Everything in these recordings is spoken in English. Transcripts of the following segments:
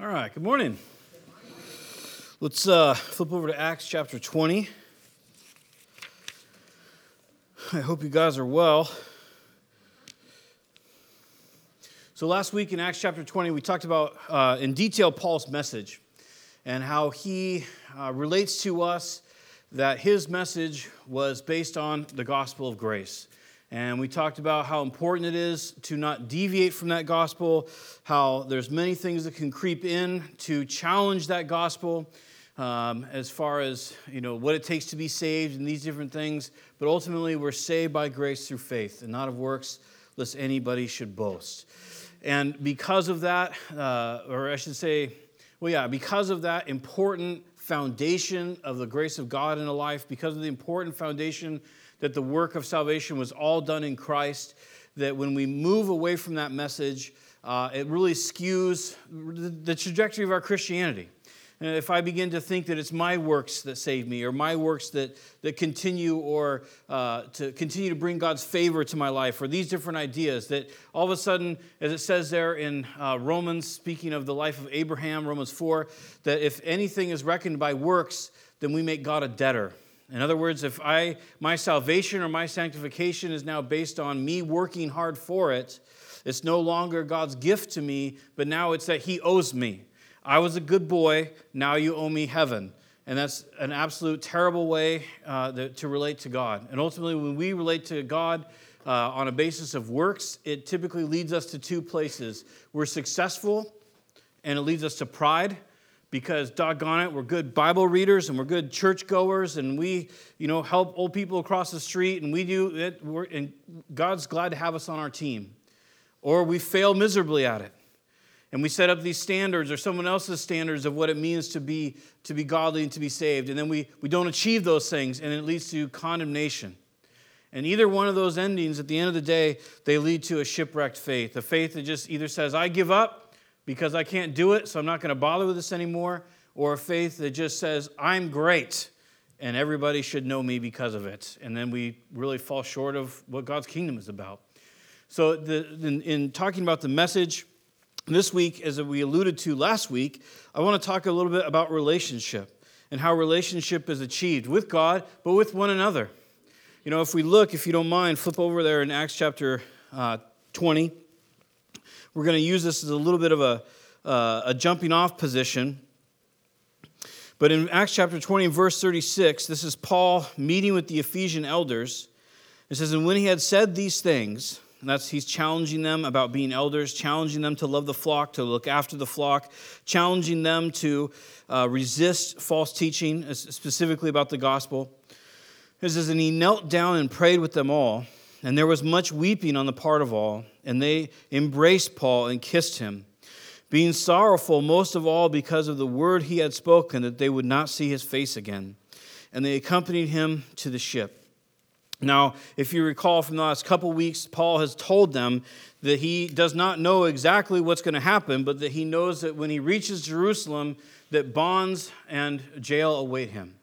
All right, good morning. Let's uh, flip over to Acts chapter 20. I hope you guys are well. So, last week in Acts chapter 20, we talked about uh, in detail Paul's message and how he uh, relates to us that his message was based on the gospel of grace. And we talked about how important it is to not deviate from that gospel, how there's many things that can creep in to challenge that gospel. Um, as far as you know what it takes to be saved and these different things but ultimately we're saved by grace through faith and not of works lest anybody should boast and because of that uh, or i should say well yeah because of that important foundation of the grace of god in a life because of the important foundation that the work of salvation was all done in Christ, that when we move away from that message, uh, it really skews the trajectory of our Christianity. And if I begin to think that it's my works that save me, or my works that, that continue or uh, to continue to bring God's favor to my life, or these different ideas, that all of a sudden, as it says there in uh, Romans, speaking of the life of Abraham, Romans 4, that if anything is reckoned by works, then we make God a debtor. In other words, if I my salvation or my sanctification is now based on me working hard for it, it's no longer God's gift to me, but now it's that he owes me. I was a good boy, now you owe me heaven. And that's an absolute terrible way uh, to relate to God. And ultimately, when we relate to God uh, on a basis of works, it typically leads us to two places. We're successful, and it leads us to pride, because doggone it, we're good Bible readers and we're good churchgoers and we, you know, help old people across the street and we do it, and God's glad to have us on our team. Or we fail miserably at it. And we set up these standards or someone else's standards of what it means to be, to be godly and to be saved. And then we, we don't achieve those things and it leads to condemnation. And either one of those endings, at the end of the day, they lead to a shipwrecked faith. A faith that just either says, I give up, because I can't do it, so I'm not going to bother with this anymore, or a faith that just says, I'm great and everybody should know me because of it. And then we really fall short of what God's kingdom is about. So, the, in, in talking about the message this week, as we alluded to last week, I want to talk a little bit about relationship and how relationship is achieved with God, but with one another. You know, if we look, if you don't mind, flip over there in Acts chapter uh, 20. We're going to use this as a little bit of a, uh, a jumping off position. But in Acts chapter 20, verse 36, this is Paul meeting with the Ephesian elders. It says, And when he had said these things, and that's he's challenging them about being elders, challenging them to love the flock, to look after the flock, challenging them to uh, resist false teaching, specifically about the gospel. It says, And he knelt down and prayed with them all. And there was much weeping on the part of all, and they embraced Paul and kissed him, being sorrowful most of all because of the word he had spoken, that they would not see his face again. And they accompanied him to the ship. Now, if you recall from the last couple weeks, Paul has told them that he does not know exactly what's going to happen, but that he knows that when he reaches Jerusalem, that bonds and jail await him.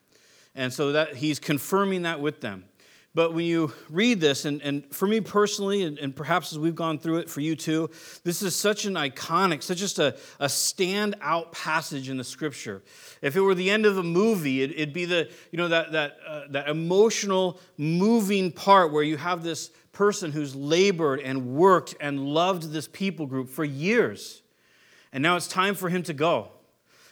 And so that he's confirming that with them. But when you read this, and, and for me personally, and, and, perhaps as we've gone through it for you too, this is such an iconic, such just a, a standout passage in the scripture. If it were the end of a movie, it, would be the, you know, that, that, uh, that emotional, moving part where you have this person who's labored and worked and loved this people group for years. And now it's time for him to go.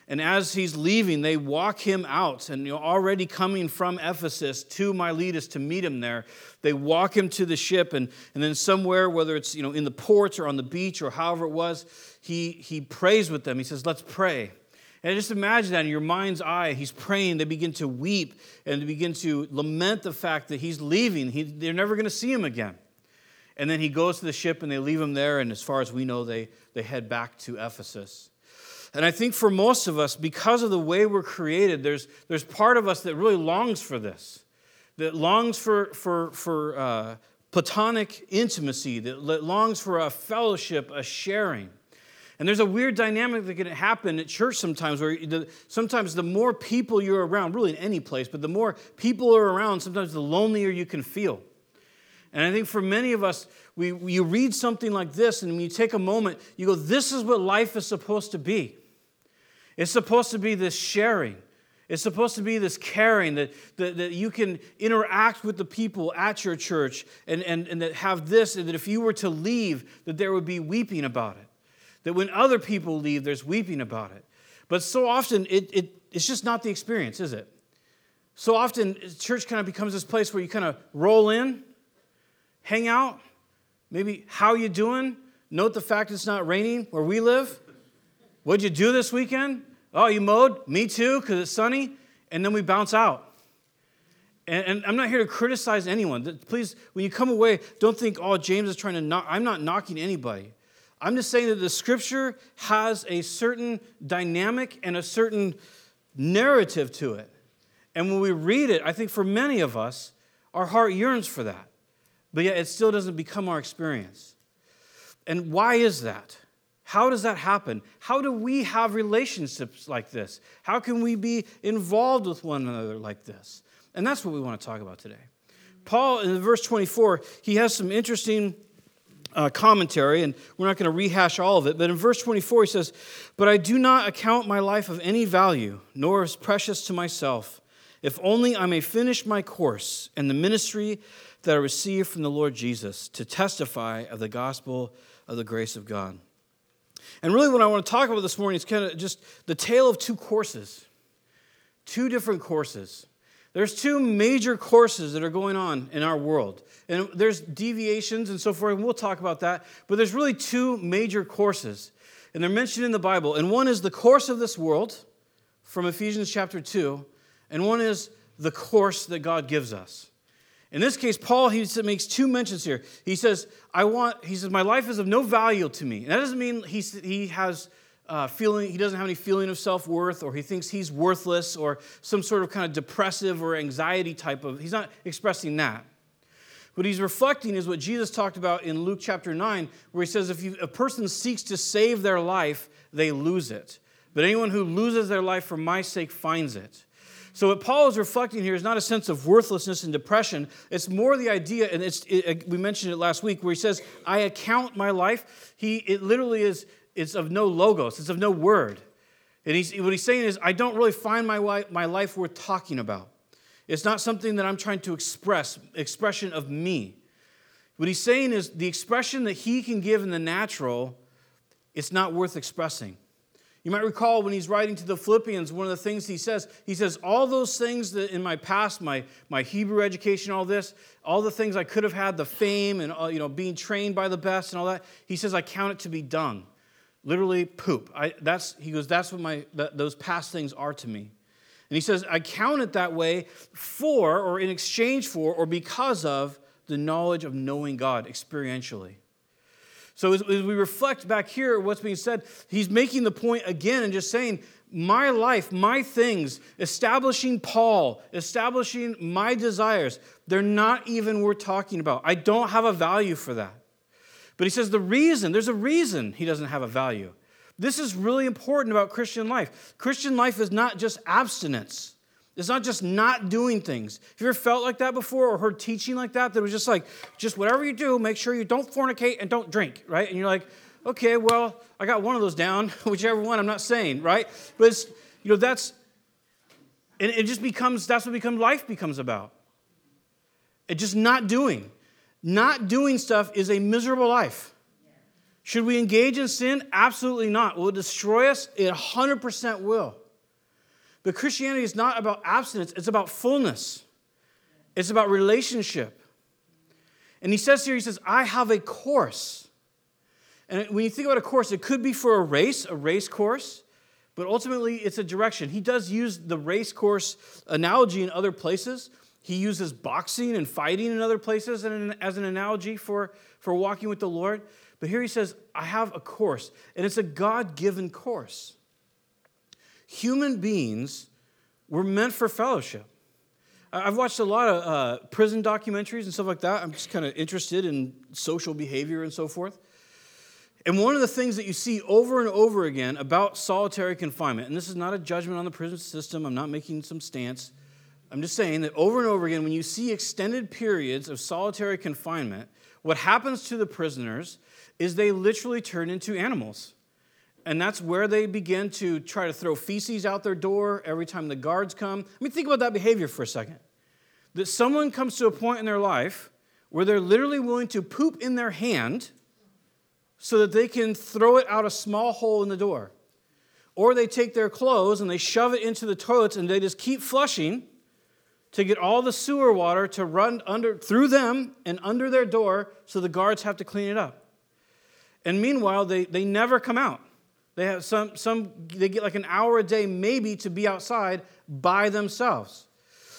And as he's leaving, they walk him out. And already coming from Ephesus to Miletus to meet him there, they walk him to the ship. And, and then somewhere, whether it's you know, in the port or on the beach or however it was, he, he prays with them. He says, Let's pray. And just imagine that in your mind's eye. He's praying. They begin to weep and they begin to lament the fact that he's leaving. He, they're never going to see him again. And then he goes to the ship and they leave him there. And as far as we know, they, they head back to Ephesus. And I think for most of us, because of the way we're created, there's, there's part of us that really longs for this, that longs for, for, for uh, platonic intimacy, that longs for a fellowship, a sharing. And there's a weird dynamic that can happen at church sometimes where the, sometimes the more people you're around, really in any place, but the more people are around, sometimes the lonelier you can feel. And I think for many of us, we, you read something like this, and when you take a moment, you go, This is what life is supposed to be. It's supposed to be this sharing. It's supposed to be this caring that, that, that you can interact with the people at your church and, and, and that have this, and that if you were to leave, that there would be weeping about it. That when other people leave, there's weeping about it. But so often, it, it, it's just not the experience, is it? So often, church kind of becomes this place where you kind of roll in, hang out, maybe how you doing? Note the fact it's not raining where we live. What'd you do this weekend? Oh, you mowed? Me too, because it's sunny. And then we bounce out. And, and, I'm not here to criticize anyone. Please, when you come away, don't think, oh, James is trying to knock. I'm not knocking anybody. I'm just saying that the scripture has a certain dynamic and a certain narrative to it. And when we read it, I think for many of us, our heart yearns for that. But yet it still doesn't become our experience. And why is that? How does that happen? How do we have relationships like this? How can we be involved with one another like this? And that's what we want to talk about today. Paul, in verse 24, he has some interesting uh, commentary, and we're not going to rehash all of it, but in verse 24, he says, But I do not account my life of any value, nor as precious to myself, if only I may finish my course and the ministry that I received from the Lord Jesus to testify of the gospel of the grace of God. And really, what I want to talk about this morning is kind of just the tale of two courses, two different courses. There's two major courses that are going on in our world. And there's deviations and so forth, and we'll talk about that. But there's really two major courses. And they're mentioned in the Bible. And one is the course of this world from Ephesians chapter 2, and one is the course that God gives us. In this case, Paul he makes two mentions here. He says, "I want." He says, "My life is of no value to me." And that doesn't mean he he has uh, feeling. He doesn't have any feeling of self worth, or he thinks he's worthless, or some sort of kind of depressive or anxiety type of. He's not expressing that. What he's reflecting is what Jesus talked about in Luke chapter 9, where he says, if you, a person seeks to save their life, they lose it. But anyone who loses their life for my sake finds it. So, what Paul is reflecting here is not a sense of worthlessness and depression. It's more the idea, and it's, it, uh, we mentioned it last week, where he says, I account my life. He, it literally is it's of no logos, it's of no word. And he's, what he's saying is, I don't really find my, my life worth talking about. It's not something that I'm trying to express, expression of me. What he's saying is the expression that he can give in the natural, it's not worth expressing. You might recall when he's writing to the Philippians, one of the things he says, he says, All those things that in my past, my, my Hebrew education, all this, all the things I could have had, the fame and uh, you know, being trained by the best and all that, he says, I count it to be dung. Literally poop. I, that's, he goes, That's what my, that, those past things are to me. And he says, I count it that way for, or in exchange for, or because of the knowledge of knowing God experientially. So as, as, we reflect back here what's being said, he's making the point again and just saying, my life, my things, establishing Paul, establishing my desires, they're not even worth talking about. I don't have a value for that. But he says the reason, there's a reason he doesn't have a value. This is really important about Christian life. Christian life is not just abstinence. It's not just not doing things. Have you ever felt like that before or heard teaching like that? That was just like, just whatever you do, make sure you don't fornicate and don't drink, right? And you're like, okay, well, I got one of those down, whichever one I'm not saying, right? But it's, you know, that's, and it just becomes, that's what becomes life becomes about. It just not doing. Not doing stuff is a miserable life. Should we engage in sin? Absolutely not. Will it destroy us? It 100% will. But Christianity is not about abstinence, it's about fullness, it's about relationship. And he says here, he says, I have a course. And when you think about a course, it could be for a race, a race course, but ultimately it's a direction. He does use the race course analogy in other places. He uses boxing and fighting in other places as an analogy for, for walking with the Lord. But here he says, I have a course, and it's a God given course. Human beings were meant for fellowship. I've watched a lot of uh, prison documentaries and stuff like that. I'm just kind of interested in social behavior and so forth. And one of the things that you see over and over again about solitary confinement, and this is not a judgment on the prison system, I'm not making some stance. I'm just saying that over and over again, when you see extended periods of solitary confinement, what happens to the prisoners is they literally turn into animals. And that's where they begin to try to throw feces out their door every time the guards come. I mean, think about that behavior for a second. That someone comes to a point in their life where they're literally willing to poop in their hand so that they can throw it out a small hole in the door. Or they take their clothes and they shove it into the toilets and they just keep flushing to get all the sewer water to run under through them and under their door so the guards have to clean it up. And meanwhile, they, they never come out. They have some, some they get like an hour a day maybe to be outside by themselves.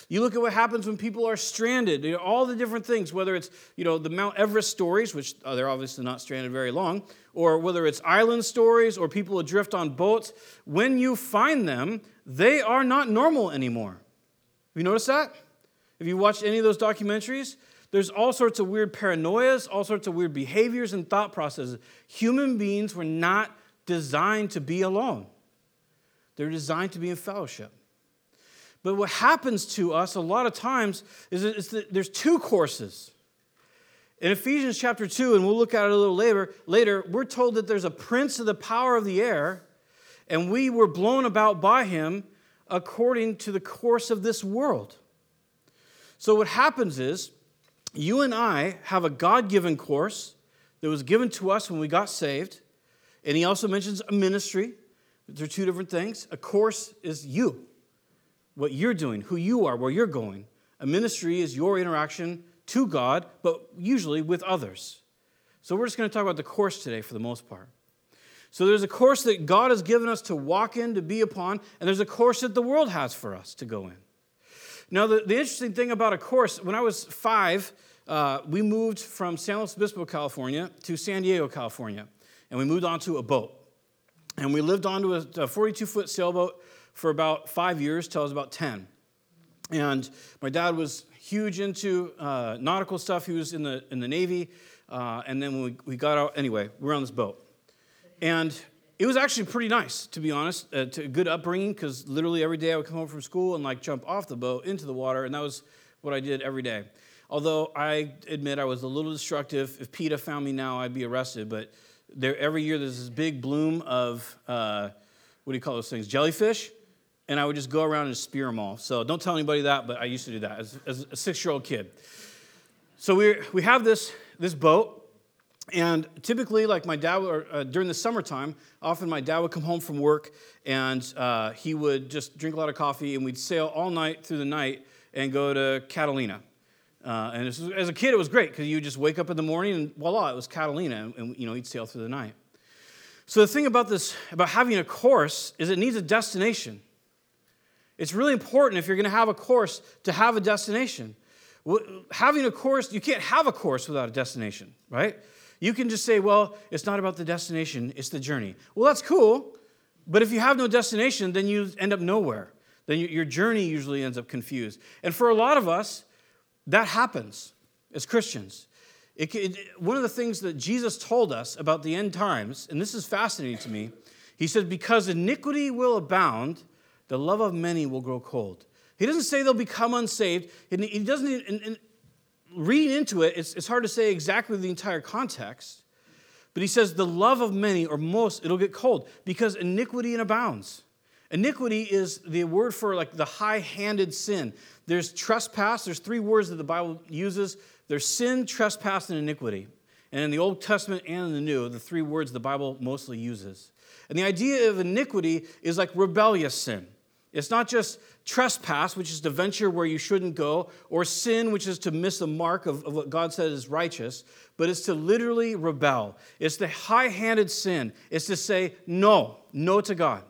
You look at what happens when people are stranded, you know, all the different things, whether it's you know, the Mount Everest stories, which oh, they're obviously not stranded very long, or whether it's island stories or people adrift on boats. When you find them, they are not normal anymore. Have you noticed that? Have you watched any of those documentaries? There's all sorts of weird paranoias, all sorts of weird behaviors and thought processes. Human beings were not designed to be alone, they're designed to be in fellowship. But what happens to us a lot of times is, that there's two courses. In Ephesians chapter 2, and we'll look at it a little later, later, we're told that there's a prince of the power of the air, and we were blown about by him according to the course of this world. So, what happens is, you and I have a God given course that was given to us when we got saved. And he also mentions a ministry. They're two different things. A course is you what you're doing, who you are, where you're going. A ministry is your interaction to God, but usually with others. So we're just going to talk about the course today for the most part. So there's a course that God has given us to walk in, to be upon, and there's a course that the world has for us to go in. Now, the, the interesting thing about a course, when I was five, uh, we moved from San Luis Obispo, California to San Diego, California, and we moved onto a boat. And we lived onto a 42 foot sailboat for about five years till I was about 10. And my dad was huge into uh, nautical stuff. He was in the, in the Navy. Uh, and then when we, we got out, anyway, we were on this boat. And it was actually pretty nice, to be honest, uh, to a good upbringing, because literally every day I would come home from school and like jump off the boat into the water, and that was what I did every day. Although I admit I was a little destructive. If PETA found me now, I'd be arrested. But there, every year there's this big bloom of, uh, what do you call those things, jellyfish and I would just go around and spear them all. So don't tell anybody that, but I used to do that as, as a six year old kid. So we, we have this, this boat, and typically, like my dad, or, uh, during the summertime, often my dad would come home from work and uh, he would just drink a lot of coffee, and we'd sail all night through the night and go to Catalina. Uh, and was, as a kid, it was great because you just wake up in the morning and voila, it was Catalina, and, and you know you'd sail through the night. So the thing about this, about having a course, is it needs a destination. It's really important if you're going to have a course to have a destination. Having a course, you can't have a course without a destination, right? You can just say, well, it's not about the destination, it's the journey. Well, that's cool, but if you have no destination, then you end up nowhere. Then your journey usually ends up confused. And for a lot of us, that happens as Christians. It, it, one of the things that Jesus told us about the end times, and this is fascinating to me, he said, Because iniquity will abound, the love of many will grow cold. He doesn't say they'll become unsaved. He doesn't, in, in, reading into it, it's, it's hard to say exactly the entire context. But he says the love of many, or most, it'll get cold because iniquity abounds. Iniquity is the word for like the high handed sin. There's trespass, there's three words that the Bible uses there's sin, trespass, and iniquity. And in the Old Testament and in the New, the three words the Bible mostly uses. And the idea of iniquity is like rebellious sin. It's not just trespass, which is to venture where you shouldn't go, or sin, which is to miss the mark of, of what God said is righteous, but it's to literally rebel. It's the high handed sin. It's to say no, no to God.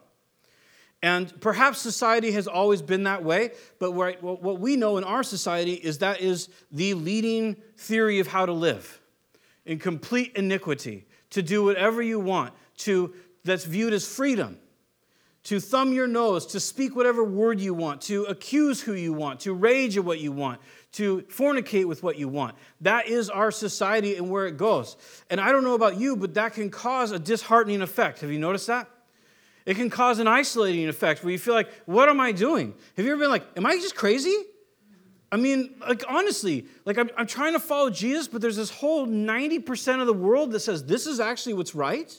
And perhaps society has always been that way, but what we know in our society is that is the leading theory of how to live in complete iniquity, to do whatever you want, to, that's viewed as freedom to thumb your nose, to speak whatever word you want, to accuse who you want, to rage at what you want, to fornicate with what you want. That is our society and where it goes. And I don't know about you, but that can cause a disheartening effect. Have you noticed that? It can cause an isolating effect where you feel like, what am I doing? Have you ever been like, am I just crazy? I mean, like, honestly, like, I'm, I'm trying to follow Jesus, but there's this whole 90% of the world that says this is actually what's right.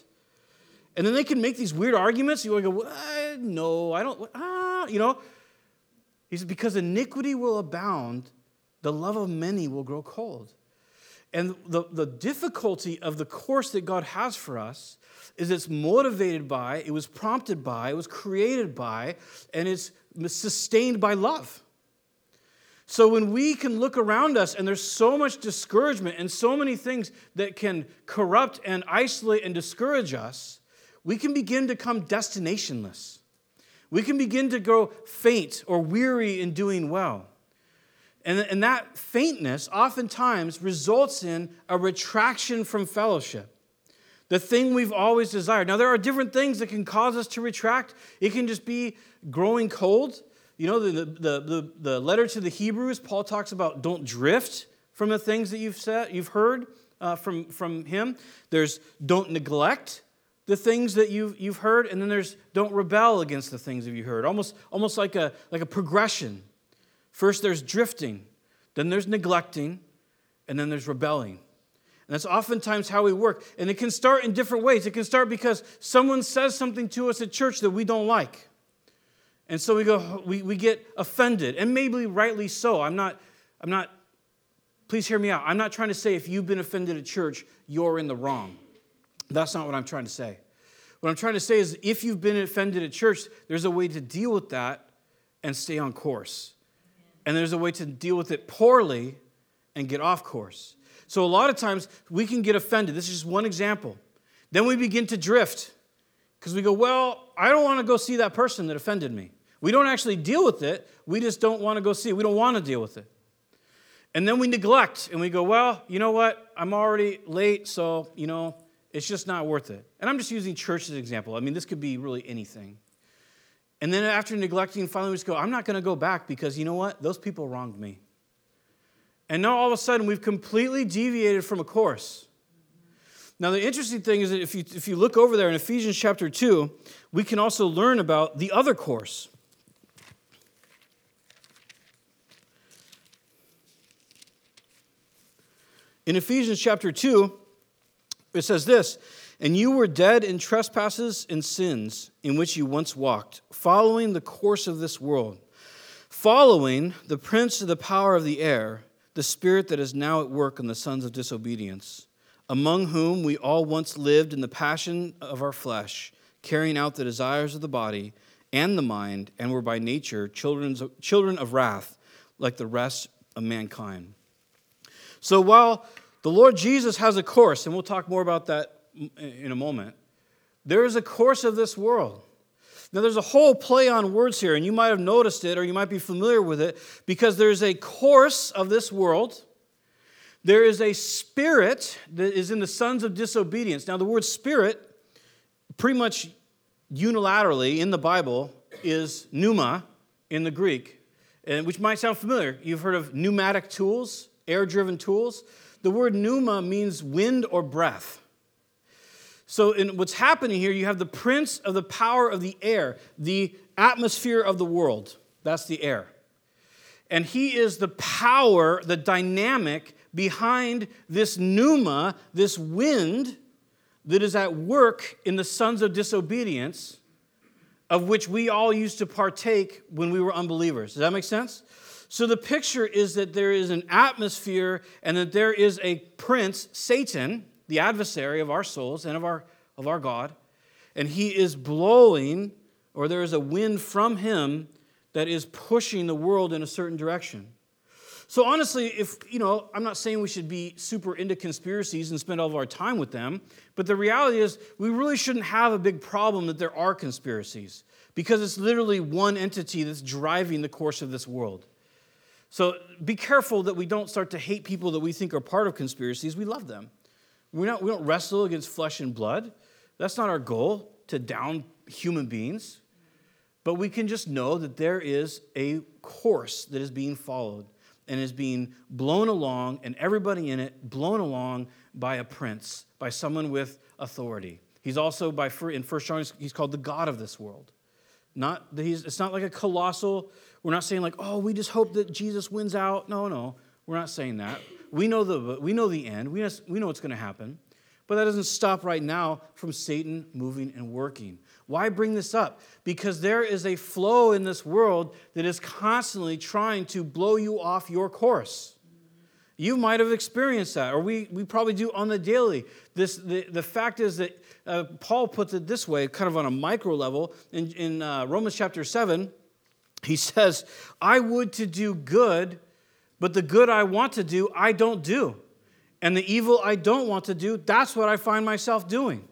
And then they can make these weird arguments. You go, no, I don't, ah, you know. He said, because iniquity will abound, the love of many will grow cold. And the, the difficulty of the course that God has for us is it's motivated by, it was prompted by, it was created by, and it's sustained by love. So when we can look around us and there's so much discouragement and so many things that can corrupt and isolate and discourage us, we can begin to come destinationless. We can begin to grow faint or weary in doing well. And, and that faintness oftentimes results in a retraction from fellowship. The thing we've always desired. Now, there are different things that can cause us to retract. It can just be growing cold. You know, the, the, the, the letter to the Hebrews, Paul talks about don't drift from the things that you've said, you've heard uh, from, from him. There's don't neglect the things that you've, you've heard, and then there's don't rebel against the things that you heard. Almost, almost like, a, like a progression. First, there's drifting, then there's neglecting, and then there's rebelling. And that's oftentimes how we work. And it can start in different ways. It can start because someone says something to us at church that we don't like. And so we go, we, we get offended, and maybe rightly so. I'm not, I'm not, please hear me out. I'm not trying to say if you've been offended at church, you're in the wrong. That's not what I'm trying to say. What I'm trying to say is if you've been offended at church, there's a way to deal with that and stay on course and there's a way to deal with it poorly and get off course. So, a lot of times we can get offended. This is just one example. Then we begin to drift because we go, Well, I don't want to go see that person that offended me. We don't actually deal with it, we just don't want to go see it. We don't want to deal with it. And then we neglect and we go, Well, you know what? I'm already late, so, you know, it's just not worth it. And I'm just using church as an example. I mean, this could be really anything. And then after neglecting, finally we just go, I'm not going to go back because you know what? Those people wronged me. And now all of a sudden we've completely deviated from a course. Now, the interesting thing is that if you, if you look over there in Ephesians chapter 2, we can also learn about the other course. In Ephesians chapter 2, it says this and you were dead in trespasses and sins in which you once walked, following the course of this world, following the prince of the power of the air, the spirit that is now at work in the sons of disobedience, among whom we all once lived in the passion of our flesh, carrying out the desires of the body and the mind, and were by nature children of wrath, like the rest of mankind. So while the Lord Jesus has a course, and we'll talk more about that in a moment. There is a course of this world. Now, there's a whole play on words here, and you might have noticed it or you might be familiar with it because there's a course of this world. There is a spirit that is in the sons of disobedience. Now, the word spirit, pretty much unilaterally in the Bible, is pneuma in the Greek, and which might sound familiar. You've heard of pneumatic tools, air driven tools. The word pneuma means wind or breath. So, in what's happening here, you have the prince of the power of the air, the atmosphere of the world. That's the air. And he is the power, the dynamic behind this pneuma, this wind that is at work in the sons of disobedience, of which we all used to partake when we were unbelievers. Does that make sense? So the picture is that there is an atmosphere and that there is a prince, Satan, the adversary of our souls and of our, of our God, and he is blowing, or there is a wind from him that is pushing the world in a certain direction. So honestly, if you know, I'm not saying we should be super into conspiracies and spend all of our time with them, but the reality is we really shouldn't have a big problem that there are conspiracies because it's literally one entity that's driving the course of this world. So be careful that we don't start to hate people that we think are part of conspiracies. We love them. We're not, we don't wrestle against flesh and blood. That's not our goal to down human beings. But we can just know that there is a course that is being followed and is being blown along, and everybody in it blown along by a prince, by someone with authority. He's also, by in First John, he's called the God of this world. Not he's, it's not like a colossal, we're not saying like, oh, we just hope that Jesus wins out. No, no, we're not saying that. We know the, we know the end. We know, we know what's going to happen. But that doesn't stop right now from Satan moving and working. Why bring this up? Because there is a flow in this world that is constantly trying to blow you off your course. You might have experienced that, or we, we probably do on the daily. This, the, the fact is that uh, Paul puts it this way, kind of on a micro level. In, in uh, Romans chapter 7, he says, I would to do good, but the good I want to do, I don't do. And the evil I don't want to do, that's what I find myself doing.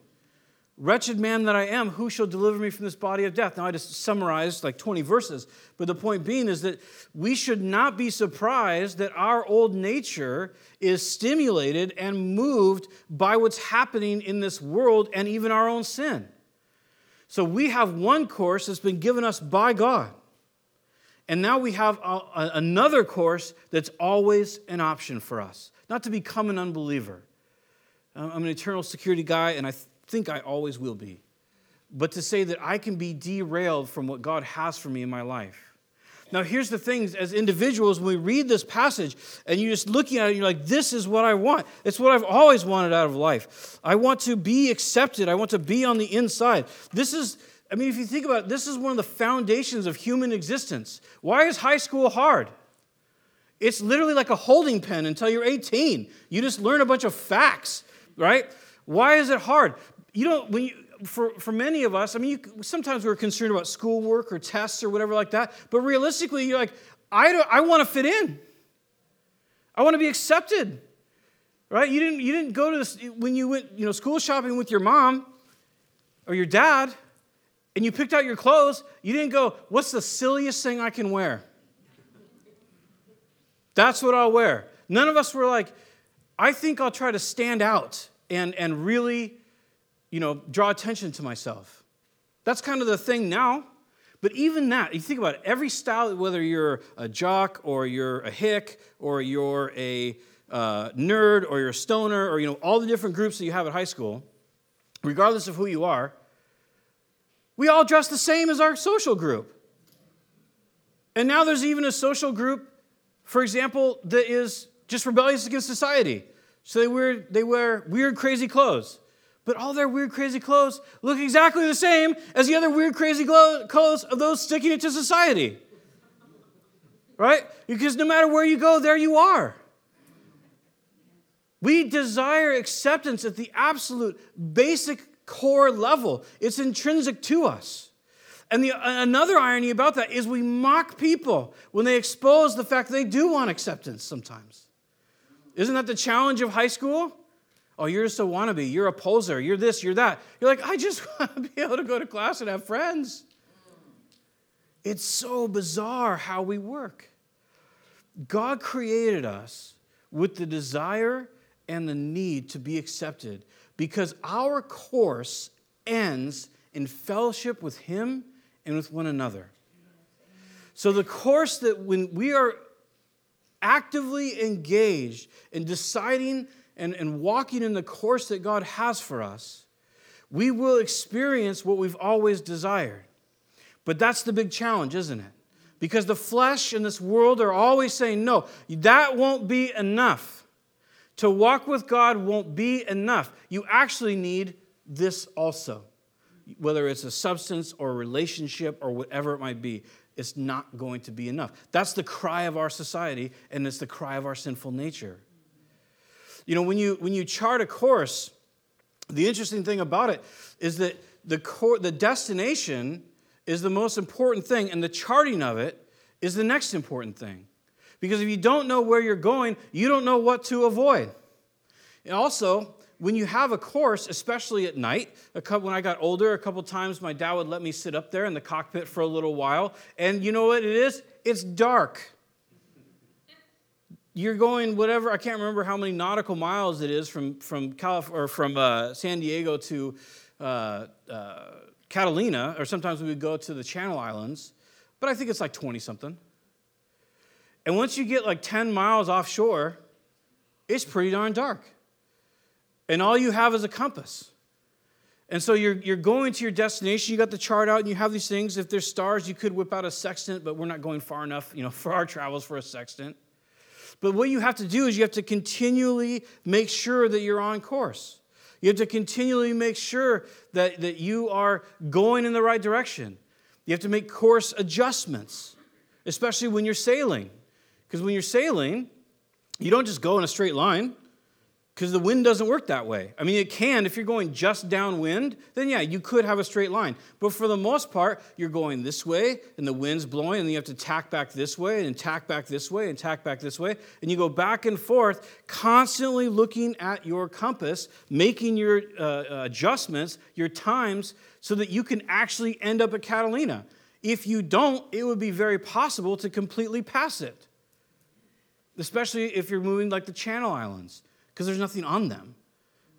Wretched man that I am, who shall deliver me from this body of death? Now, I just summarized like 20 verses, but the point being is that we should not be surprised that our old nature is stimulated and moved by what's happening in this world and even our own sin. So, we have one course that's been given us by God. And now we have a, a, another course that's always an option for us, not to become an unbeliever. I'm an eternal security guy, and I think I always will be. But to say that I can be derailed from what God has for me in my life. Now, here's the things as individuals, when we read this passage and you're just looking at it, you're like, this is what I want. It's what I've always wanted out of life. I want to be accepted, I want to be on the inside. This is, I mean, if you think about it, this is one of the foundations of human existence. Why is high school hard? It's literally like a holding pen until you're 18. You just learn a bunch of facts, right? Why is it hard? you know, when you, for, for many of us, I mean, you, sometimes we're concerned about schoolwork or tests or whatever like that, but realistically, you're like, I, I want to fit in. I want to be accepted. Right? You didn't, you didn't go to this, when you went, you know, school shopping with your mom or your dad, and you picked out your clothes, you didn't go, what's the silliest thing I can wear? That's what I'll wear. None of us were like, I think I'll try to stand out and, and really you know, draw attention to myself. That's kind of the thing now. But even that, you think about it, every style, whether you're a jock or you're a hick or you're a uh, nerd or you're a stoner or, you know, all the different groups that you have at high school, regardless of who you are, we all dress the same as our social group. And now there's even a social group, for example, that is just rebellious against society. So they wear, they wear weird, crazy clothes but all their weird, crazy clothes look exactly the same as the other weird, crazy clothes of those sticking it to society. Right? Because no matter where you go, there you are. We desire acceptance at the absolute basic core level, it's intrinsic to us. And the, another irony about that is we mock people when they expose the fact they do want acceptance sometimes. Isn't that the challenge of high school? Oh, you're just a wannabe. You're a poser. You're this, you're that. You're like, I just want to be able to go to class and have friends. It's so bizarre how we work. God created us with the desire and the need to be accepted because our course ends in fellowship with Him and with one another. So, the course that when we are actively engaged in deciding and, and walking in the course that God has for us, we will experience what we've always desired. But that's the big challenge, isn't it? Because the flesh and this world are always saying, no, that won't be enough. To walk with God won't be enough. You actually need this also. Whether it's a substance or a relationship or whatever it might be, it's not going to be enough. That's the cry of our society, and it's the cry of our sinful nature. You know, when you, when you chart a course, the interesting thing about it is that the, the destination is the most important thing, and the charting of it is the next important thing. Because if you don't know where you're going, you don't know what to avoid. And also, when you have a course, especially at night, couple, when I got older, a couple times my dad would let me sit up there in the cockpit for a little while. And you know what it is? It's dark you're going whatever i can't remember how many nautical miles it is from from Calif- or from uh, san diego to uh, uh, catalina or sometimes we would go to the channel islands but i think it's like 20 something and once you get like 10 miles offshore it's pretty darn dark and all you have is a compass and so you're, you're going to your destination you got the chart out and you have these things if there's stars you could whip out a sextant but we're not going far enough you know for our travels for a sextant but what you have to do is you have to continually make sure that you're on course. You have to continually make sure that, that you are going in the right direction. You have to make course adjustments, especially when you're sailing. Because when you're sailing, you don't just go in a straight line because the wind doesn't work that way. I mean, it can if you're going just downwind, then yeah, you could have a straight line. But for the most part, you're going this way and the wind's blowing, and you have to tack back this way and tack back this way and tack back this way. And you go back and forth, constantly looking at your compass, making your uh, adjustments, your times, so that you can actually end up at Catalina. If you don't, it would be very possible to completely pass it, especially if you're moving like the Channel Islands because there's nothing on them.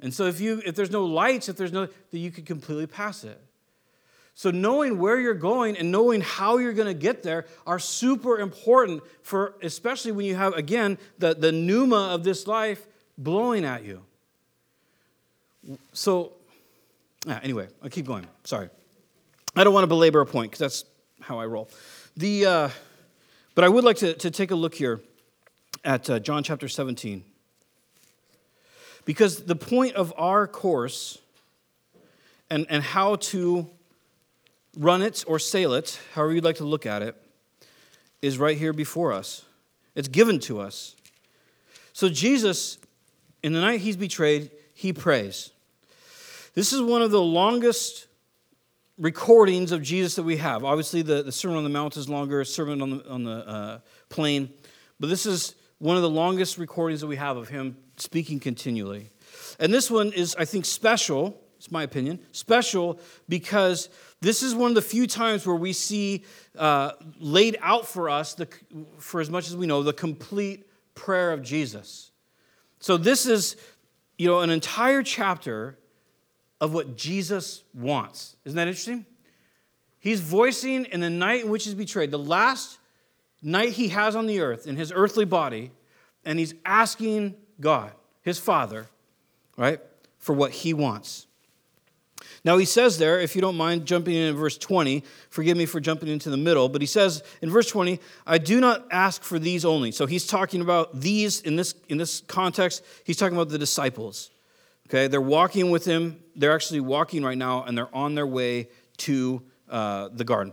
And so if you if there's no lights, if there's no that you could completely pass it. So knowing where you're going and knowing how you're going to get there are super important for especially when you have again the, the pneuma of this life blowing at you. So yeah, anyway, I keep going. Sorry. I don't want to belabor a point because that's how I roll. The, uh, but I would like to, to take a look here at uh, John chapter 17. Because the point of our course and, and how to run it or sail it, however you'd like to look at it, is right here before us. It's given to us. So, Jesus, in the night he's betrayed, he prays. This is one of the longest recordings of Jesus that we have. Obviously, the, the Sermon on the Mount is longer, Sermon on the, on the uh, plain, but this is one of the longest recordings that we have of him speaking continually. And this one is, I think, special, it's my opinion, special because this is one of the few times where we see uh, laid out for us, the, for as much as we know, the complete prayer of Jesus. So this is, you know, an entire chapter of what Jesus wants. Isn't that interesting? He's voicing in the night in which he's betrayed, the last night he has on the earth in his earthly body, and he's asking God, his Father, right, for what he wants. Now, he says there, if you don't mind jumping in in verse 20, forgive me for jumping into the middle, but he says in verse 20, I do not ask for these only. So he's talking about these in this, in this context, he's talking about the disciples. Okay, they're walking with him. They're actually walking right now, and they're on their way to uh, the garden.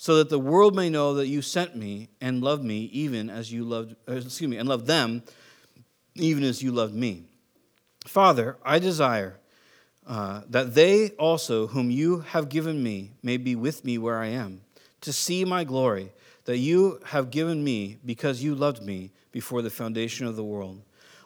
so that the world may know that you sent me and loved me, even as you loved, uh, excuse me, and loved them, even as you loved me. Father, I desire uh, that they also, whom you have given me, may be with me where I am, to see my glory that you have given me because you loved me before the foundation of the world.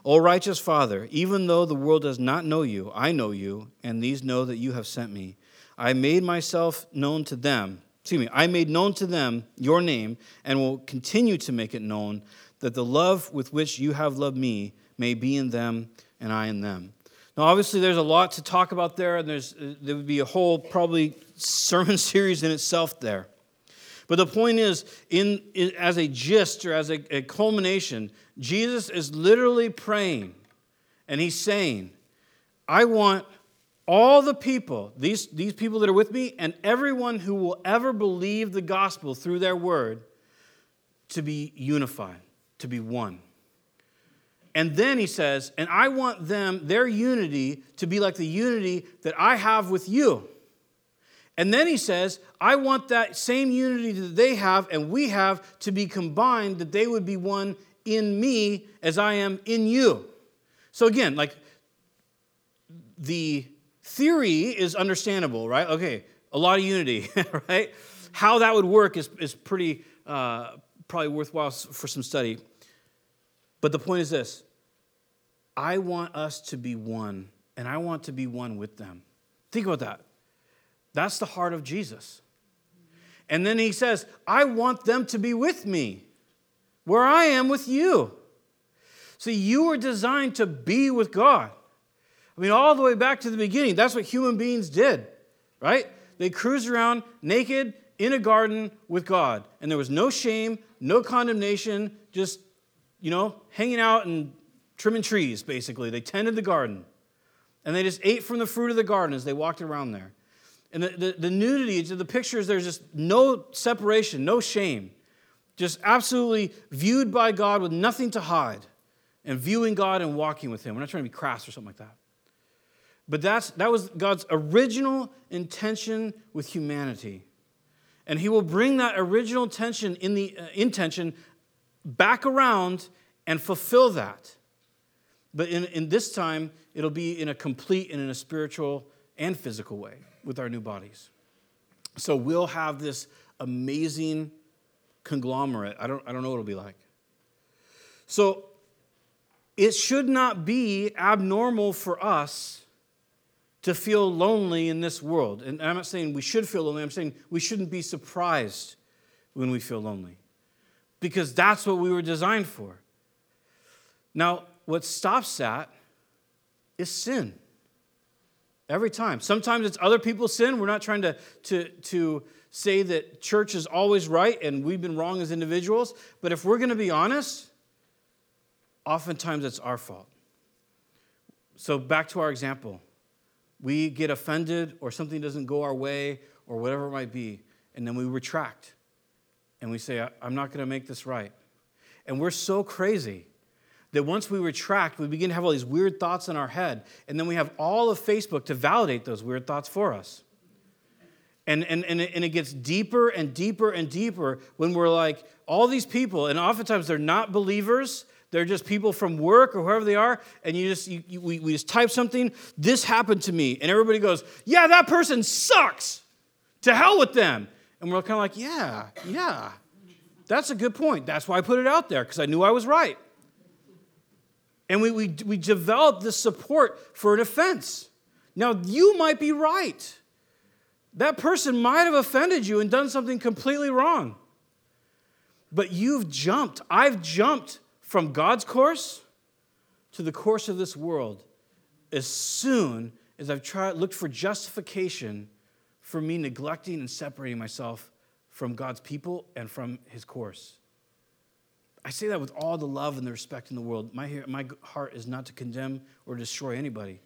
O righteous Father, even though the world does not know you, I know you, and these know that you have sent me. I made myself known to them. Excuse me, I made known to them your name and will continue to make it known that the love with which you have loved me may be in them and I in them. Now, obviously, there's a lot to talk about there, and there's, uh, there would be a whole probably sermon series in itself there. But the point is, in, in as a gist or as a, a culmination, Jesus is literally praying, and he's saying, I want all the people, these, these people that are with me, and everyone who will ever believe the gospel through their word, to be unified, to be one. And then he says, and I want them, their unity, to be like the unity that I have with you. And then he says, I want that same unity that they have and we have to be combined, that they would be one in me as I am in you. So again, like the theory is understandable, right? Okay, a lot of unity, right? How that would work is, is pretty, uh, probably worthwhile for some study. But the point is this I want us to be one, and I want to be one with them. Think about that. That's the heart of Jesus. And then he says, I want them to be with me where I am with you. See, you were designed to be with God. I mean, all the way back to the beginning, that's what human beings did, right? They cruised around naked in a garden with God. And there was no shame, no condemnation, just, you know, hanging out and trimming trees, basically. They tended the garden. And they just ate from the fruit of the garden as they walked around there. And the, the, the nudity, the pictures, there's just no separation, no shame. Just absolutely viewed by God with nothing to hide. And viewing God and walking with Him. We're not trying to be crass or something like that. But that's, that was God's original intention with humanity. And He will bring that original tension in the uh, intention back around and fulfill that. But in, in this time, it'll be in a complete and in a spiritual and physical way with our new bodies. So we'll have this amazing conglomerate. I don't, I don't know what it'll be like. So it should not be abnormal for us to feel lonely in this world. And I'm not saying we should feel lonely, I'm saying we shouldn't be surprised when we feel lonely because that's what we were designed for. Now, what stops that is sin. Every time. Sometimes it's other people's sin. We're not trying to, to, to say that church is always right and we've been wrong as individuals. But if we're going to be honest, oftentimes it's our fault. So, back to our example. We get offended or something doesn't go our way or whatever it might be, and then we retract and we say, I'm not going to make this right. And we're so crazy that once we retract, we begin to have all these weird thoughts in our head, and then we have all of Facebook to validate those weird thoughts for us. And, and, and, it, and it gets deeper and deeper and deeper when we're like, all these people, and oftentimes they're not believers, they're just people from work or whoever they are, and you just you, you, we, we just type something, this happened to me, and everybody goes, yeah, that person sucks. To hell with them. And we're kind of like, yeah, yeah, that's a good point. That's why I put it out there, because I knew I was right. And we, we, we develop this support for an offense. Now, you might be right. That person might have offended you and done something completely wrong. But you've jumped. I've jumped from God's course to the course of this world as soon as I've tried, looked for justification for me neglecting and separating myself from God's people and from his course. I say that with all the love and the respect in the world. My, my heart is not to condemn or destroy anybody.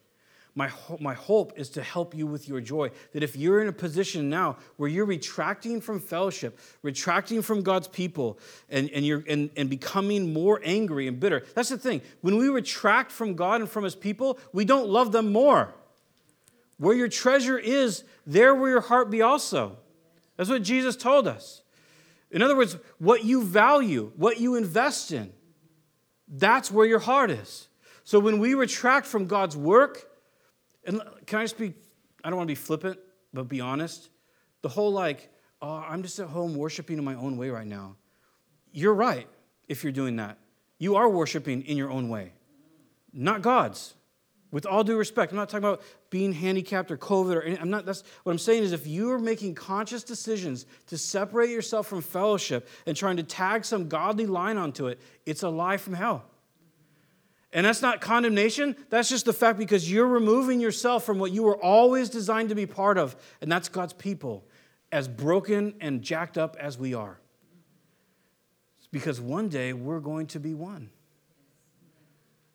My, my hope is to help you with your joy. That if you're in a position now where you're retracting from fellowship, retracting from God's people, and, and, you're, and, and becoming more angry and bitter, that's the thing. When we retract from God and from His people, we don't love them more. Where your treasure is, there will your heart be also. That's what Jesus told us. In other words, what you value, what you invest in, that's where your heart is. So when we retract from God's work, and can I just be, I don't want to be flippant, but be honest. The whole like, oh, I'm just at home worshiping in my own way right now. You're right if you're doing that. You are worshiping in your own way, not God's. With all due respect, I'm not talking about being handicapped or COVID or anything. I'm not, that's, what I'm saying is if you are making conscious decisions to separate yourself from fellowship and trying to tag some godly line onto it, it's a lie from hell. And that's not condemnation, that's just the fact because you're removing yourself from what you were always designed to be part of, and that's God's people, as broken and jacked up as we are. It's because one day we're going to be one.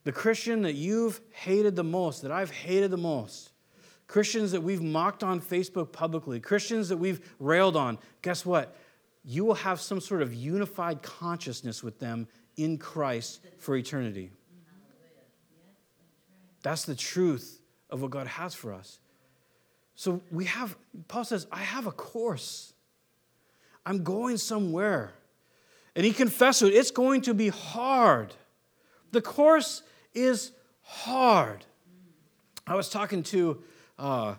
The Christian that you've hated the most, that I've hated the most, Christians that we've mocked on Facebook publicly, Christians that we've railed on, guess what? You will have some sort of unified consciousness with them in Christ for eternity. That's the truth of what God has for us. So we have, Paul says, I have a course. I'm going somewhere. And he confessed it. It's going to be hard. The course is hard. I was talking to, uh,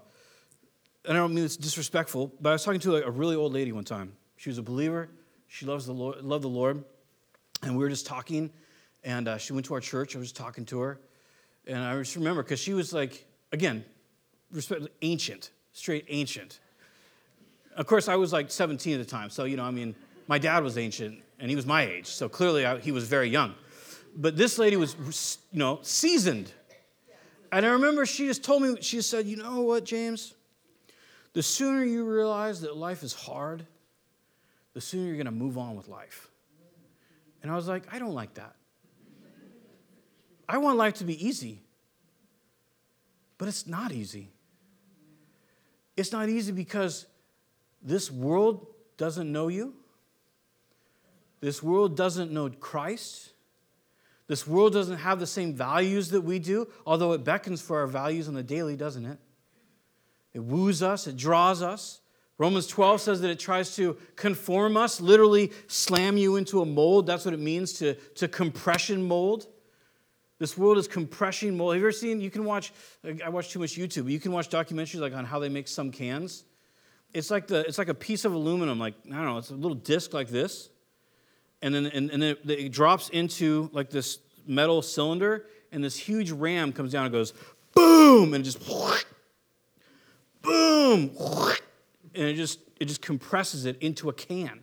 and I don't mean it's disrespectful, but I was talking to a, a really old lady one time. She was a believer. She loves the Lord, loved the Lord. And we were just talking, and uh, she went to our church. I was just talking to her. And I just remember, because she was like, again, respect, ancient, straight ancient. Of course, I was like 17 at the time. So, you know, I mean, my dad was ancient, and he was my age. So clearly, I, he was very young but this lady was, you know, seasoned. And I remember she just told me, she said, you know what, James? the sooner you realize that life is hard, the sooner you're going to move on with life. And I was like, I don't like that. I want life to be easy. But it's not easy. It's not easy because this world doesn't know you. This world doesn't know Christ. This world doesn't have the same values that we do, although it beckons for our values on the daily, doesn't it? It woos us, it draws us. Romans 12 says that it tries to conform us, literally slam you into a mold. That's what it means to, to compression mold. This world is compression mold. Have you ever seen? You can watch. I watch too much YouTube. You can watch documentaries like on how they make some cans. It's like the. It's like a piece of aluminum. Like I don't know. It's a little disc like this, and then and, and then it, it drops into like this metal cylinder, and this huge ram comes down and goes boom, and just boom, and it just it just compresses it into a can.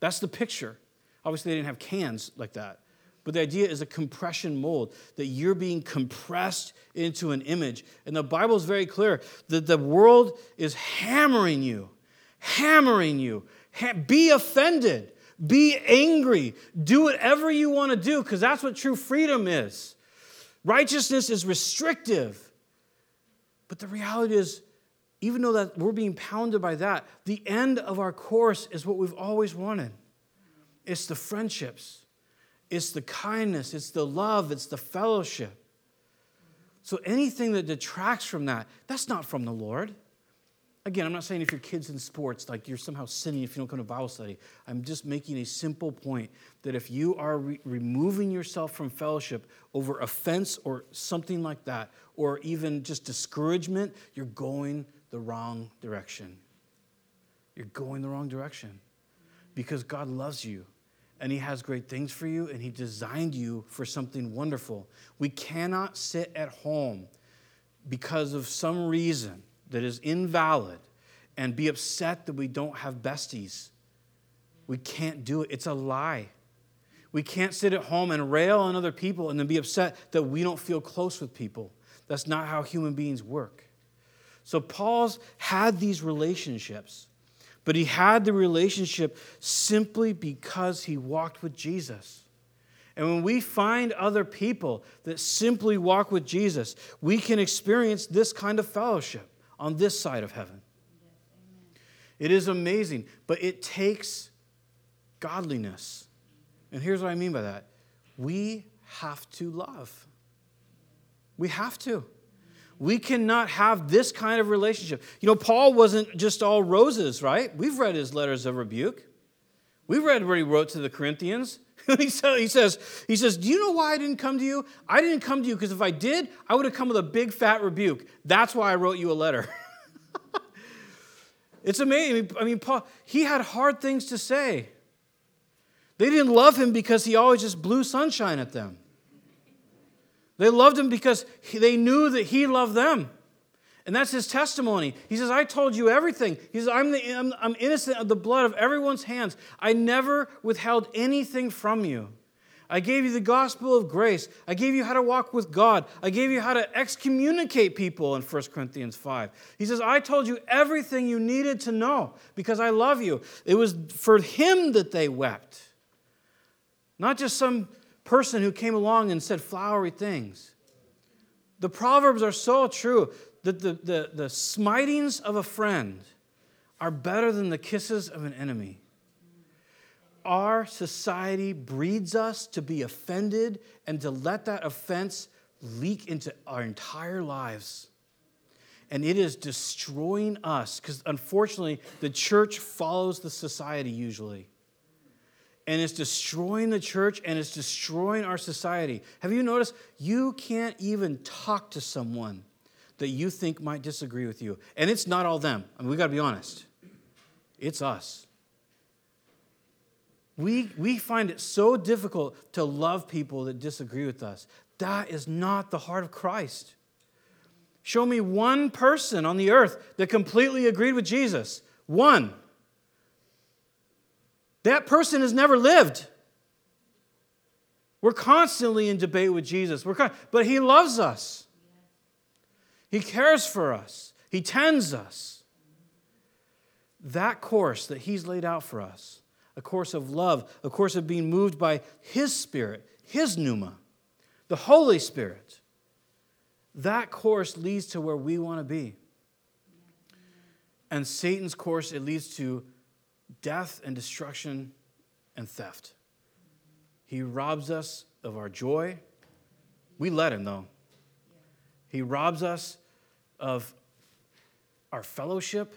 That's the picture. Obviously, they didn't have cans like that. But the idea is a compression mold, that you're being compressed into an image. And the Bible is very clear that the world is hammering you, hammering you. Ha- be offended, be angry, do whatever you want to do, because that's what true freedom is. Righteousness is restrictive. But the reality is, even though that we're being pounded by that, the end of our course is what we've always wanted. It's the friendships it's the kindness, it's the love, it's the fellowship. So anything that detracts from that, that's not from the Lord. Again, I'm not saying if your kid's in sports, like you're somehow sinning if you don't come to Bible study. I'm just making a simple point that if you are re- removing yourself from fellowship over offense or something like that, or even just discouragement, you're going the wrong direction. You're going the wrong direction because God loves you and He has great things for you, and He designed you for something wonderful. We cannot sit at home because of some reason that is invalid and be upset that we don't have besties. We can't do it. It's a lie. We can't sit at home and rail on other people and then be upset that we don't feel close with people. That's not how human beings work. So, Paul's had these relationships. But he had the relationship simply because he walked with Jesus. And when we find other people that simply walk with Jesus, we can experience this kind of fellowship on this side of heaven. It is amazing, but it takes godliness. And here's what I mean by that we have to love. We have to. We cannot have this kind of relationship. You know, Paul wasn't just all roses, right? We've read his letters of rebuke. We've read what he wrote to the Corinthians. he, says, he says, Do you know why I didn't come to you? I didn't come to you because if I did, I would have come with a big fat rebuke. That's why I wrote you a letter. it's amazing. I mean, Paul, he had hard things to say. They didn't love him because he always just blew sunshine at them. They loved him because they knew that he loved them. And that's his testimony. He says, I told you everything. He says, I'm, the, I'm, I'm innocent of the blood of everyone's hands. I never withheld anything from you. I gave you the gospel of grace. I gave you how to walk with God. I gave you how to excommunicate people in 1 Corinthians 5. He says, I told you everything you needed to know because I love you. It was for him that they wept, not just some person who came along and said flowery things. The Proverbs are so true that the, the, the smitings of a friend are better than the kisses of an enemy. Our society breeds us to be offended and to let that offense leak into our entire lives. And it is destroying us because unfortunately, the church follows the society usually and it's destroying the church and it's destroying our society. Have you noticed? You can't even talk to someone that you think might disagree with you. And it's not all them. I mean, we got to be honest. It's us. We, we find it so difficult to love people that disagree with us. That is not the heart of Christ. Show me one person on the earth that completely agreed with Jesus. One. That person has never lived. We're constantly in debate with Jesus, We're con- but He loves us. He cares for us, He tends us. that course that He's laid out for us, a course of love, a course of being moved by His Spirit, His pneuma, the Holy Spirit, that course leads to where we want to be. And Satan's course, it leads to death and destruction and theft. He robs us of our joy. We let him, though. He robs us of our fellowship.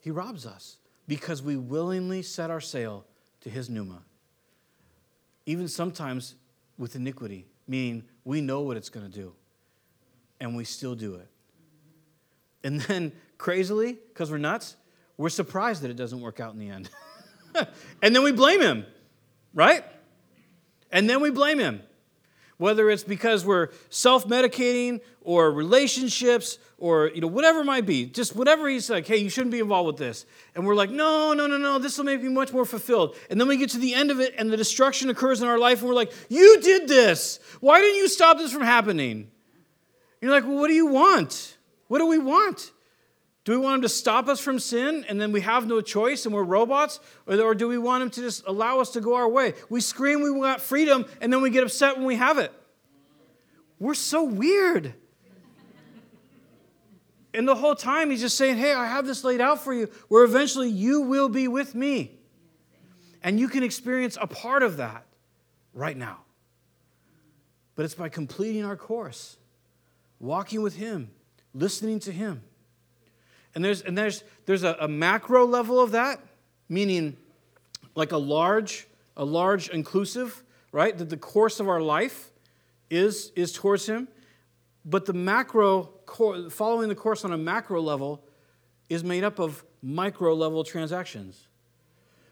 He robs us because we willingly set our sail to his pneuma. Even sometimes with iniquity, meaning we know what it's going to do and we still do it. And then, crazily, because we're nuts, we're surprised that it doesn't work out in the end. and then we blame him, right? And then we blame him. Whether it's because we're self medicating or relationships or you know whatever it might be, just whatever he's like, hey, you shouldn't be involved with this. And we're like, no, no, no, no, this will make me much more fulfilled. And then we get to the end of it and the destruction occurs in our life and we're like, you did this. Why didn't you stop this from happening? You're like, well, what do you want? What do we want? Do we want him to stop us from sin and then we have no choice and we're robots? Or, do we want him to just allow us to go our way? We scream we want freedom and then we get upset when we have it. We're so weird. And the whole time he's just saying, Hey, I have this laid out for you where eventually you will be with me. And you can experience a part of that right now. But it's by completing our course, walking with him, listening to him. And there's, and there's, there's a, a macro level of that, meaning like a large, a large inclusive, right? That the course of our life is, is towards him. But the macro, following the course on a macro level, is made up of micro level transactions.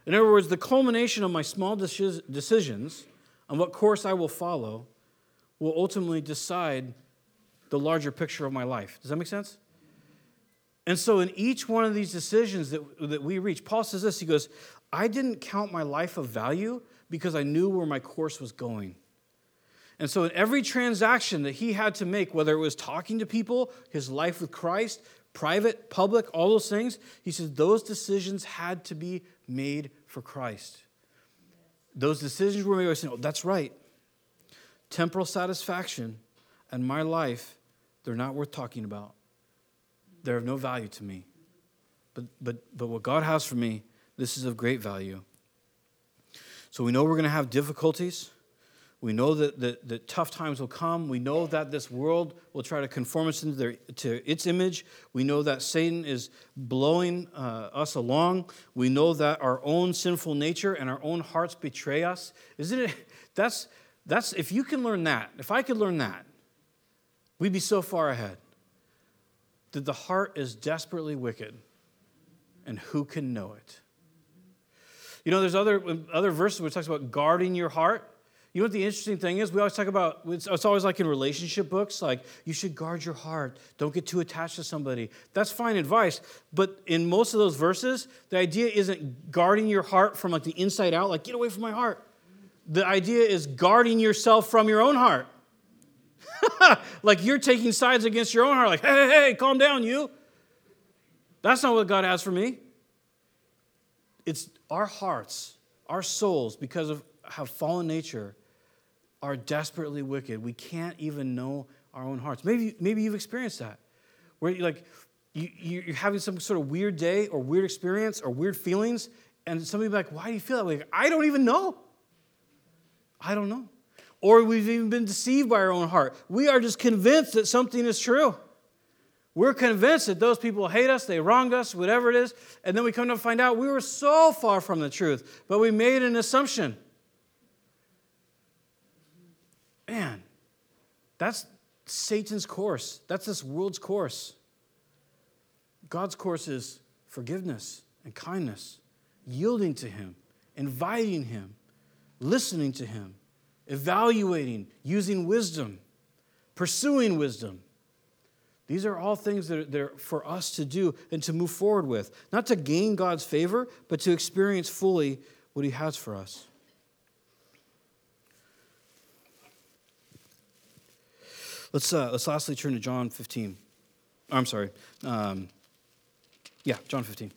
In other words, the culmination of my small decisions on what course I will follow will ultimately decide the larger picture of my life. Does that make sense? And so, in each one of these decisions that, that we reach, Paul says this He goes, I didn't count my life of value because I knew where my course was going. And so, in every transaction that he had to make, whether it was talking to people, his life with Christ, private, public, all those things, he says those decisions had to be made for Christ. Those decisions were made by saying, oh, that's right. Temporal satisfaction and my life, they're not worth talking about they're of no value to me. But, but, but what God has for me, this is of great value. So we know we're going to have difficulties. We know that, that, that, tough times will come. We know that this world will try to conform us into their, to its image. We know that Satan is blowing uh, us along. We know that our own sinful nature and our own hearts betray us. Isn't it? That's, that's, if you can learn that, if I could learn that, we'd be so far ahead that the heart is desperately wicked, and who can know it? You know, there's other, other verses where it talks about guarding your heart. You know what the interesting thing is? We always talk about, it's, it's always like in relationship books, like you should guard your heart. Don't get too attached to somebody. That's fine advice. But in most of those verses, the idea isn't guarding your heart from like the inside out, like get away from my heart. The idea is guarding yourself from your own heart. like you're taking sides against your own heart, like, hey, hey, hey, calm down, you. That's not what God has for me. It's our hearts, our souls, because of how fallen nature, are desperately wicked. We can't even know our own hearts. Maybe, maybe you've experienced that, where you like you, you're having some sort of weird day or weird experience or weird feelings, and somebody be like, "Why do you feel that way?" I don't even know. I don't know or we've even been deceived by our own heart. We are just convinced that something is true. We're convinced that those people hate us, they wronged us, whatever it is, and then we come to find out we were so far from the truth, but we made an assumption. Man, that's Satan's course. That's this world's course. God's course is forgiveness and kindness, yielding to Him, inviting Him, listening to Him, evaluating, using wisdom, pursuing wisdom. These are all things that are, for us to do and to move forward with, not to gain God's favor, but to experience fully what He has for us. Let's, uh, let's lastly turn to John 15. I'm sorry. Um, yeah, John 15.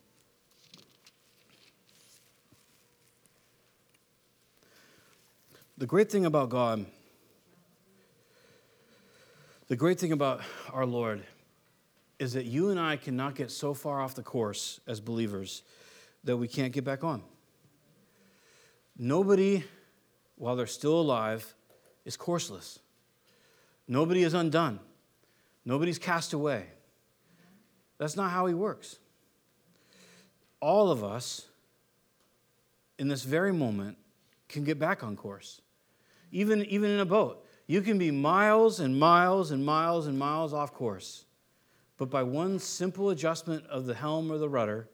The great thing about God, the great thing about our Lord, is that you and I cannot get so far off the course as believers that we can't get back on. Nobody, while they're still alive, is courseless. Nobody is undone. Nobody's cast away. That's not how he works. All of us, in this very moment, can get back on course. Even, even in a boat, you can be miles and miles and miles and miles off course. But by one simple adjustment of the helm or the rudder,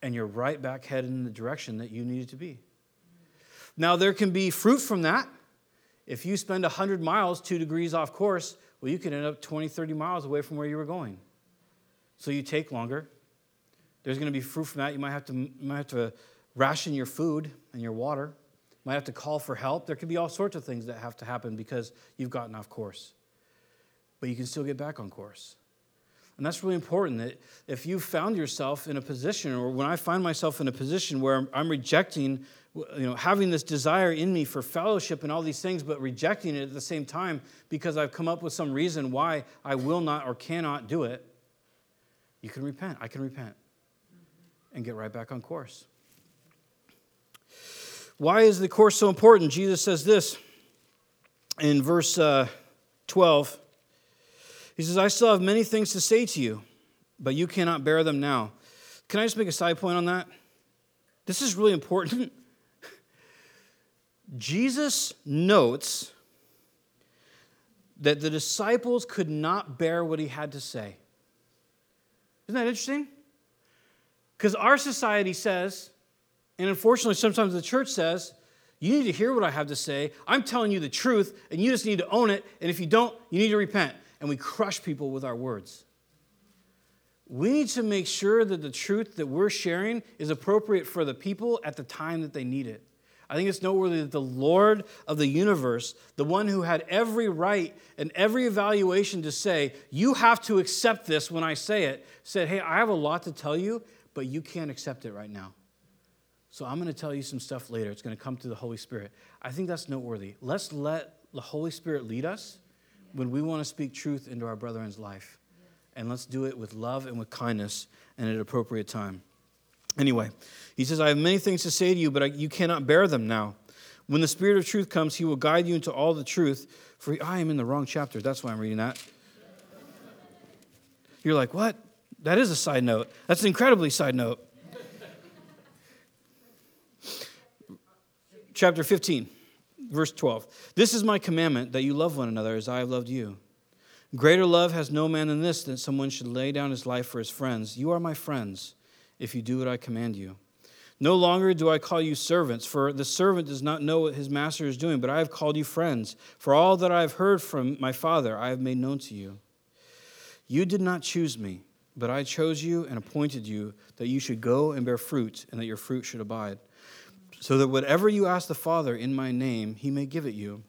and you're right back headed in the direction that you needed to be. Now, there can be fruit from that. If you spend 100 miles two degrees off course, well, you could end up 20, 30 miles away from where you were going. So you take longer. There's going to be fruit from that. You might have to, might have to ration your food and your water. Might have to call for help. There could be all sorts of things that have to happen because you've gotten off course. But you can still get back on course. And that's really important that if you found yourself in a position, or when I find myself in a position where I'm rejecting, you know, having this desire in me for fellowship and all these things, but rejecting it at the same time because I've come up with some reason why I will not or cannot do it, you can repent. I can repent and get right back on course. Why is the course so important? Jesus says this in verse uh, 12. He says, I still have many things to say to you, but you cannot bear them now. Can I just make a side point on that? This is really important. Jesus notes that the disciples could not bear what he had to say. Isn't that interesting? Because our society says, and unfortunately, sometimes the church says, you need to hear what I have to say. I'm telling you the truth, and you just need to own it. And if you don't, you need to repent and we crush people with our words. We need to make sure that the truth that we're sharing is appropriate for the people at the time that they need it. I think it's noteworthy that the Lord of the universe, the one who had every right and every evaluation to say, You have to accept this when I say it, said, Hey, I have a lot to tell you, but you can't accept it right now. So I'm going to tell you some stuff later. It's going to come through the Holy Spirit. I think that's noteworthy. Let's let the Holy Spirit lead us when we want to speak truth into our brethren's life. And let's do it with love and with kindness and at an appropriate time. Anyway, he says, I have many things to say to you, but you cannot bear them now. When the Spirit of truth comes, he will guide you into all the truth. For I am in the wrong chapter. That's why I'm reading that. You're like, what? That is a side note. That's an incredibly side note. Chapter 15 verse 12. This is my commandment that you love one another as I have loved you. Greater love has no man than this, that someone should lay down his life for his friends. You are my friends if you do what I command you. No longer do I call you servants, for the servant does not know what his master is doing, but I have called you friends. For all that I have heard from my Father, I have made known to you. You did not choose me, but I chose you and appointed you that you should go and bear fruit, and that your fruit should abide so that whatever you ask the Father in my name, he may give it you.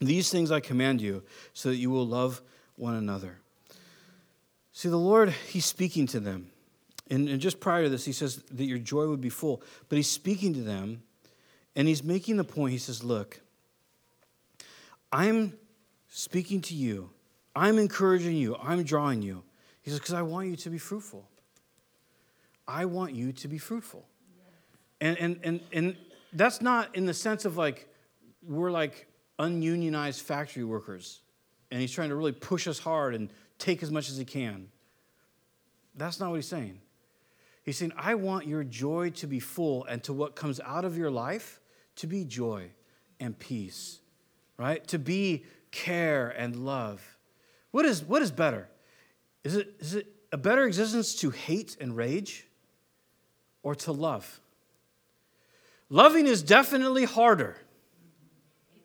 These things I command you, so that you will love one another. See, the Lord, he's speaking to them. And, and just prior to this, he says that your joy would be full. But he's speaking to them, and he's making the point. He says, Look, I'm speaking to you, I'm encouraging you, I'm drawing you. He says, Because I want you to be fruitful. I want you to be fruitful. And, and, and, and that's not in the sense of like, we're like ununionized factory workers. And he's trying to really push us hard and take as much as he can. That's not what he's saying. He's saying, I want your joy to be full and to what comes out of your life to be joy and peace, right? To be care and love. What is, what is better? Is it, is it a better existence to hate and rage or to love? Loving is definitely harder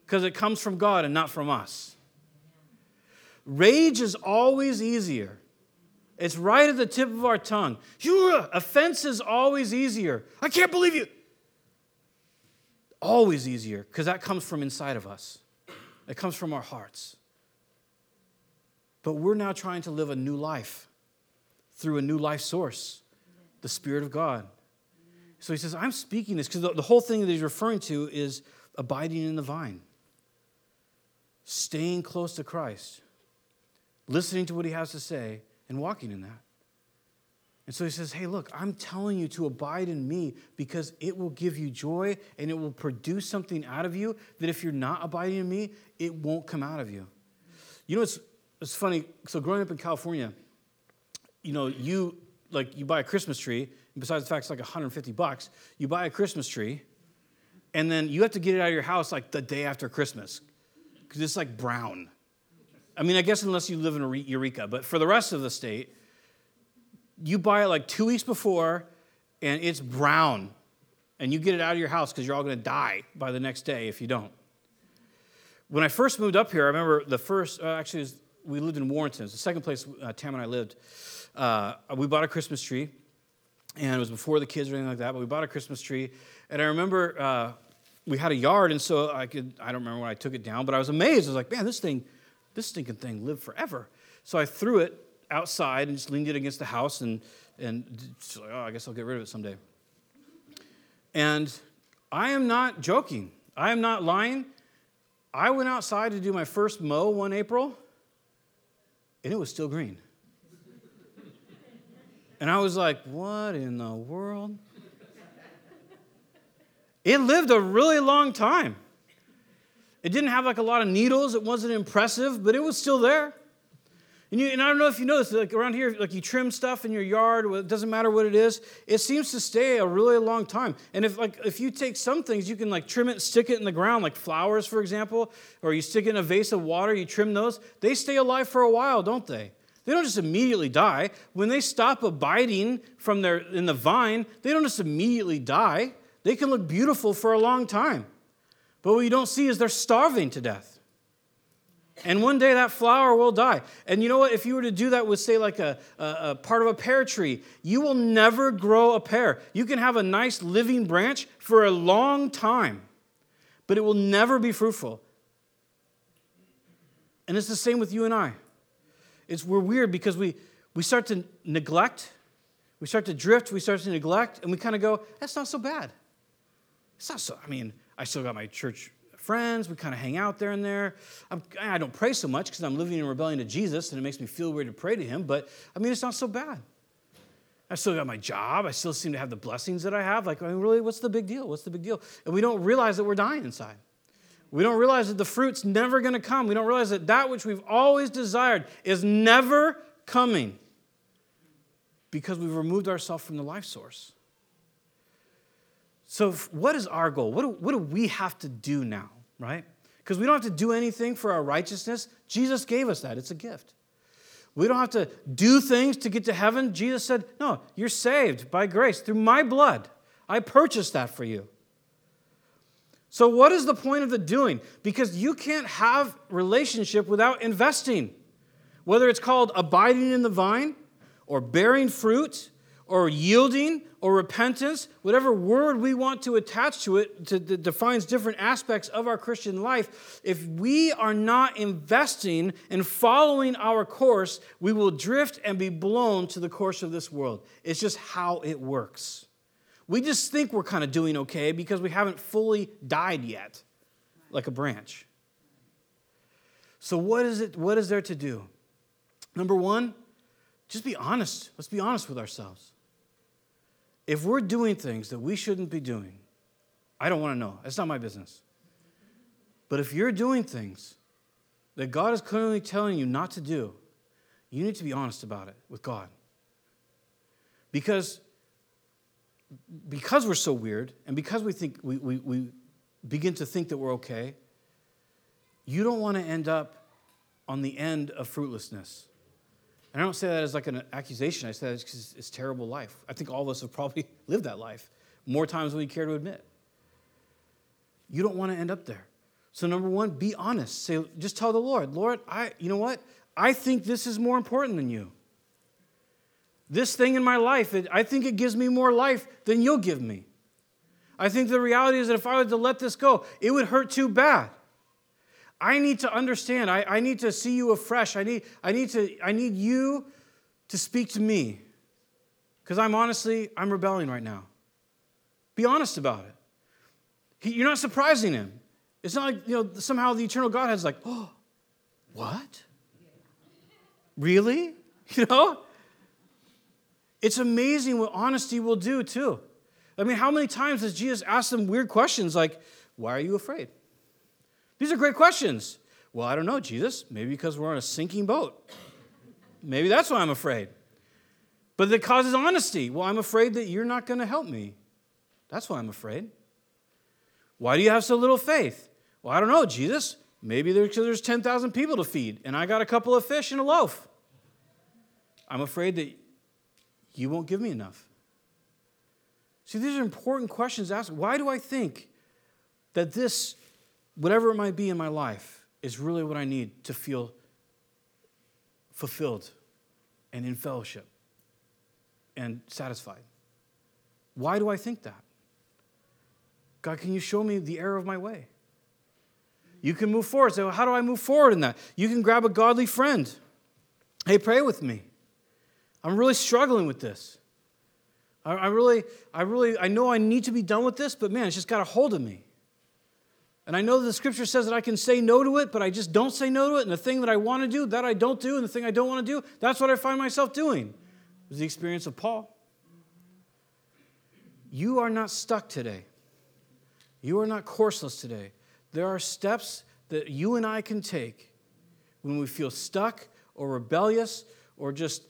because it comes from God and not from us. Rage is always easier. It's right at the tip of our tongue. Uh, offense is always easier. I can't believe you. Always easier because that comes from inside of us, it comes from our hearts. But we're now trying to live a new life through a new life source, the Spirit of God. So he says, I'm speaking this because the, the, whole thing that he's referring to is abiding in the vine, staying close to Christ, listening to what he has to say, and walking in that. And so he says, Hey, look, I'm telling you to abide in me because it will give you joy and it will produce something out of you that if you're not abiding in me, it won't come out of you. You know, it's, it's funny. So, growing up in California, you know, you like you buy a Christmas tree, besides the fact it's like 150 bucks, you buy a Christmas tree, and then you have to get it out of your house like the day after Christmas because it's like brown. I mean, I guess unless you live in Eureka, but for the rest of the state, you buy it like two weeks before and it's brown and you get it out of your house because you're all going to die by the next day if you don't. When I first moved up here, I remember the first, uh, actually, was, we lived in Warrenton. The second place uh, Tam and I lived. Uh, we bought a Christmas tree, and it was before the kids or anything like that, but we bought a Christmas tree. And I remember uh, we had a yard, and so I could, I don't remember when I took it down, but I was amazed. I was like, man, this thing, this stinking thing lived forever. So I threw it outside and just leaned it against the house and, and like, oh, I guess I'll get rid of it someday. And I am not joking. I am not lying. I went outside to do my first mow one April, and it was still green. And I was like, what in the world? It lived a really long time. It didn't have like a lot of needles, it wasn't impressive, but it was still there. And, you, and I don't know if you noticed, like around here, like you trim stuff in your yard, it doesn't matter what it is, it seems to stay a really long time. And if like if you take some things, you can like trim it stick it in the ground, like flowers, for example, or you stick it in a vase of water, you trim those, they stay alive for a while, don't they? They don't just immediately die. When they stop abiding from their in the vine, they don't just immediately die. They can look beautiful for a long time. But what you don't see is they're starving to death. And one day that flower will die. And you know what? If you were to do that with, say, like a, a, a, part of a pear tree, you will never grow a pear. You can have a nice living branch for a long time, but it will never be fruitful. And it's the same with you and I. It's, we're weird because we, we start to neglect, we start to drift, we start to neglect, and we kind of go, that's not so bad. It's not so, I mean, I still got my church friends. We kind of hang out there and there. I'm, I do not pray so much because I'm living in rebellion to Jesus and it makes me feel weird to pray to Him, but I mean, it's not so bad. I still got my job. I still seem to have the blessings that I have. Like, I mean, really, what's the big deal? What's the big deal? And we don't realize that we're dying inside. We don't realize that the fruit's never going to come. We don't realize that that which we've always desired is never coming because we've removed ourselves from the life source. So, what is our goal? What do, what do we have to do now, right? Because we don't have to do anything for our righteousness. Jesus gave us that, it's a gift. We don't have to do things to get to heaven. Jesus said, No, you're saved by grace through my blood. I purchased that for you. So, what is the point of the doing? Because you can't have relationship without investing. Whether it's called abiding in the vine or bearing fruit or yielding or repentance, whatever word we want to attach to it to, that defines different aspects of our Christian life, if we are not investing in following our course, we will drift and be blown to the course of this world. It's just how it works. We just think we're kind of doing okay because we haven't fully died yet, like a branch. So, what is it? What is there to do? Number one, just be honest. Let's be honest with ourselves if we're doing things that we shouldn't be doing, I don't want to know. It's not my business. But if you're doing things that God is clearly telling you not to do, you need to be honest about it with God. Because, because we're so weird and because we think we, we, we begin to think that we're okay, you don't want to end up on the end of fruitlessness. And I don't say that as like an accusation. I say that because it's terrible life. I think all of us have probably lived that life more times than we care to admit. You don't want to end up there. So number one, be honest. Say, just tell the Lord, Lord, I, you know what? I think this is more important than you. This thing in my life, it, I think it gives me more life than you'll give me. I think the reality is that if I were to let this go, it would hurt too bad. I need to understand. I, I need to see you afresh. I need, I, need to, I need you to speak to me. Because I'm honestly, I'm rebelling right now. Be honest about it. He, you're not surprising him. It's not like, you know, somehow the eternal God has like, oh, what? Really? You know? It's amazing what honesty will do, too. I mean, how many times has Jesus asked them weird questions like, why are you afraid? These are great questions. Well, I don't know, Jesus. Maybe because we're on a sinking boat. Maybe that's why I'm afraid. But it causes honesty. Well, I'm afraid that you're not going to help me. That's why I'm afraid. Why do you have so little faith? Well, I don't know, Jesus. Maybe there's, there's 10,000 people to feed, and I got a couple of fish and a loaf. I'm afraid that you won't give me enough. See, these are important questions to ask. Why do I think that this, whatever it might be in my life, is really what I need to feel fulfilled and in fellowship and satisfied? Why do I think that? God, can you show me the error of my way? You can move forward. So, how do I move forward in that? You can grab a godly friend. Hey, pray with me. I'm really struggling with this. I, I really, I really, I know I need to be done with this, but man, it's just got a hold of me. And I know the scripture says that I can say no to it, but I just don't say no to it. And the thing that I want to do, that I don't do. And the thing I don't want to do, that's what I find myself doing. It was the experience of Paul. You are not stuck today. You are not courseless today. There are steps that you and I can take when we feel stuck or rebellious or just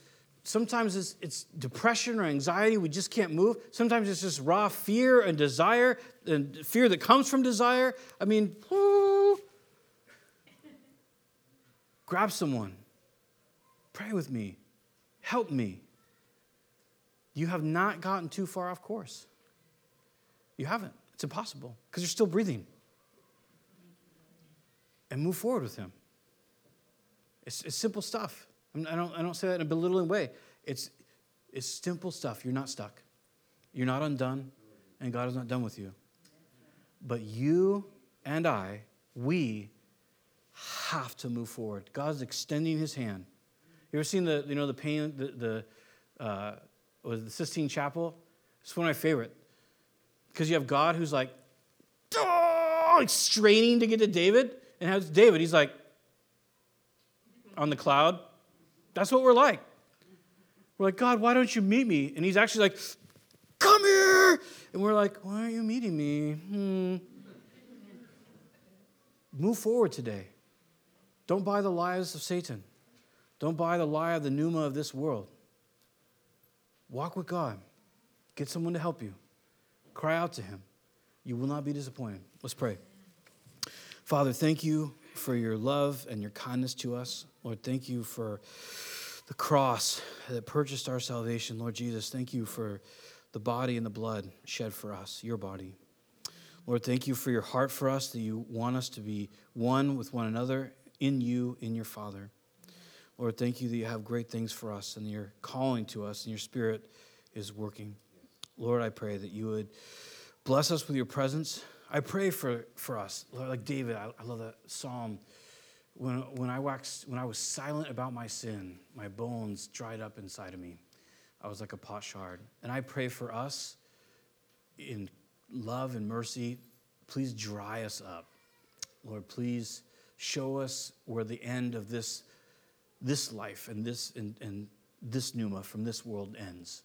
sometimes it's, it's, depression or anxiety, we just can't move. Sometimes it's just raw fear and desire, and fear that comes from desire. I mean, grab someone, pray with me, help me. You have not gotten too far off course. You haven't. It's impossible because you're still breathing. And move forward with Him. It's, it's simple stuff. I don't, I don't say that in a belittling way. It's, it's simple stuff. You're not stuck, you're not undone, and God is not done with you. But you and I, we have to move forward. God's extending his hand. You ever seen the, you know, the pain, the, the, uh, was the Sistine Chapel? It's one of my favorite. Because you have God who's like, oh, like straining to get to David. And how's David? He's like on the cloud. That's what we're like. We're like, God, why don't you meet me? And he's actually like, come here. And we're like, why aren't you meeting me? Hmm. Move forward today. Don't buy the lies of Satan. Don't buy the lie of the pneuma of this world. Walk with God. Get someone to help you. Cry out to Him. You will not be disappointed. Let's pray. Father, thank you for your love and your kindness to us. Lord, thank you for the cross that purchased our salvation. Lord Jesus, thank you for the body and the blood shed for us, your body. Lord, thank you for your heart for us, that you want us to be one with one another in you, in your Father. Lord, thank you that you have great things for us and you're calling to us and your Spirit is working. Lord, I pray that you would bless us with your presence. I pray for, for us. Like David, I, I love that psalm. When, when, I waxed, when I was silent about my sin, my bones dried up inside of me. I was like a potsherd. And I pray for us in love and mercy. Please dry us up. Lord, please show us where the end of this, this life and this, and, and this pneuma from this world ends.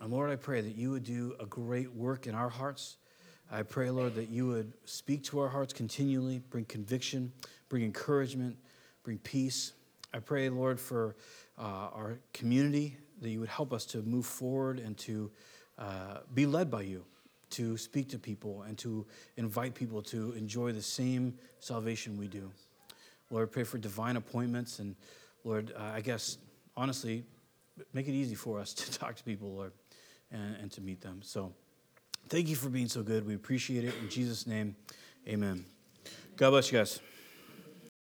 And Lord, I pray that you would do a great work in our hearts. I pray, Lord, that you would speak to our hearts continually, bring conviction, bring encouragement, bring peace. I pray, Lord, for uh, our community, that you would help us to move forward and to uh, be led by you, to speak to people and to invite people to enjoy the same salvation we do. Lord, I pray for divine appointments. And Lord, uh, I guess, honestly, make it easy for us to talk to people, Lord, and, and to meet them. So thank you for being so good. We appreciate it. In Jesus' name, amen. God bless you guys.